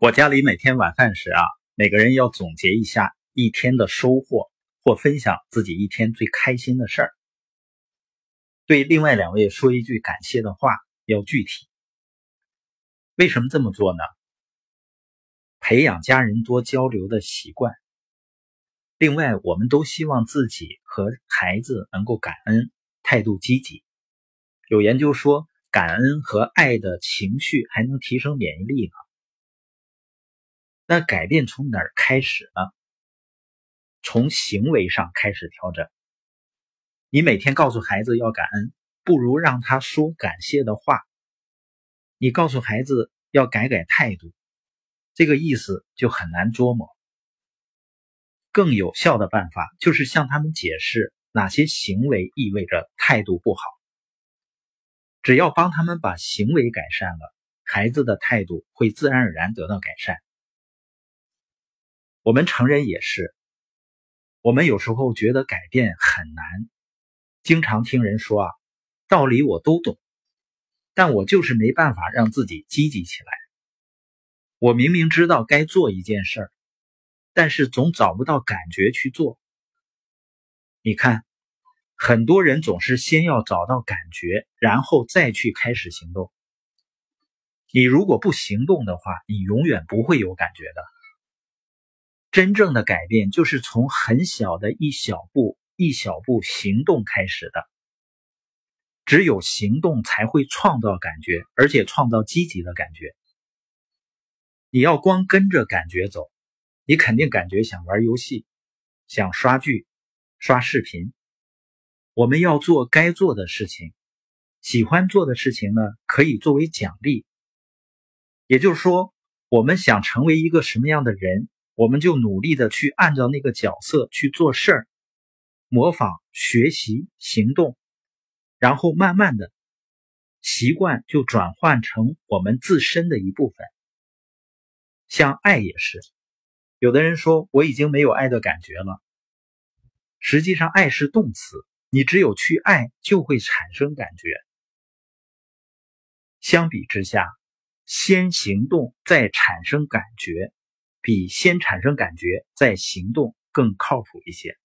我家里每天晚饭时啊，每个人要总结一下一天的收获，或分享自己一天最开心的事儿。对另外两位说一句感谢的话，要具体。为什么这么做呢？培养家人多交流的习惯。另外，我们都希望自己和孩子能够感恩，态度积极。有研究说，感恩和爱的情绪还能提升免疫力呢。那改变从哪儿开始呢？从行为上开始调整。你每天告诉孩子要感恩，不如让他说感谢的话。你告诉孩子要改改态度，这个意思就很难捉摸。更有效的办法就是向他们解释哪些行为意味着态度不好。只要帮他们把行为改善了，孩子的态度会自然而然得到改善。我们成人也是，我们有时候觉得改变很难，经常听人说啊，道理我都懂，但我就是没办法让自己积极起来。我明明知道该做一件事儿，但是总找不到感觉去做。你看，很多人总是先要找到感觉，然后再去开始行动。你如果不行动的话，你永远不会有感觉的。真正的改变就是从很小的一小步、一小步行动开始的。只有行动才会创造感觉，而且创造积极的感觉。你要光跟着感觉走，你肯定感觉想玩游戏、想刷剧、刷视频。我们要做该做的事情，喜欢做的事情呢，可以作为奖励。也就是说，我们想成为一个什么样的人？我们就努力的去按照那个角色去做事儿，模仿、学习、行动，然后慢慢的习惯就转换成我们自身的一部分。像爱也是，有的人说我已经没有爱的感觉了，实际上爱是动词，你只有去爱就会产生感觉。相比之下，先行动再产生感觉。比先产生感觉再行动更靠谱一些。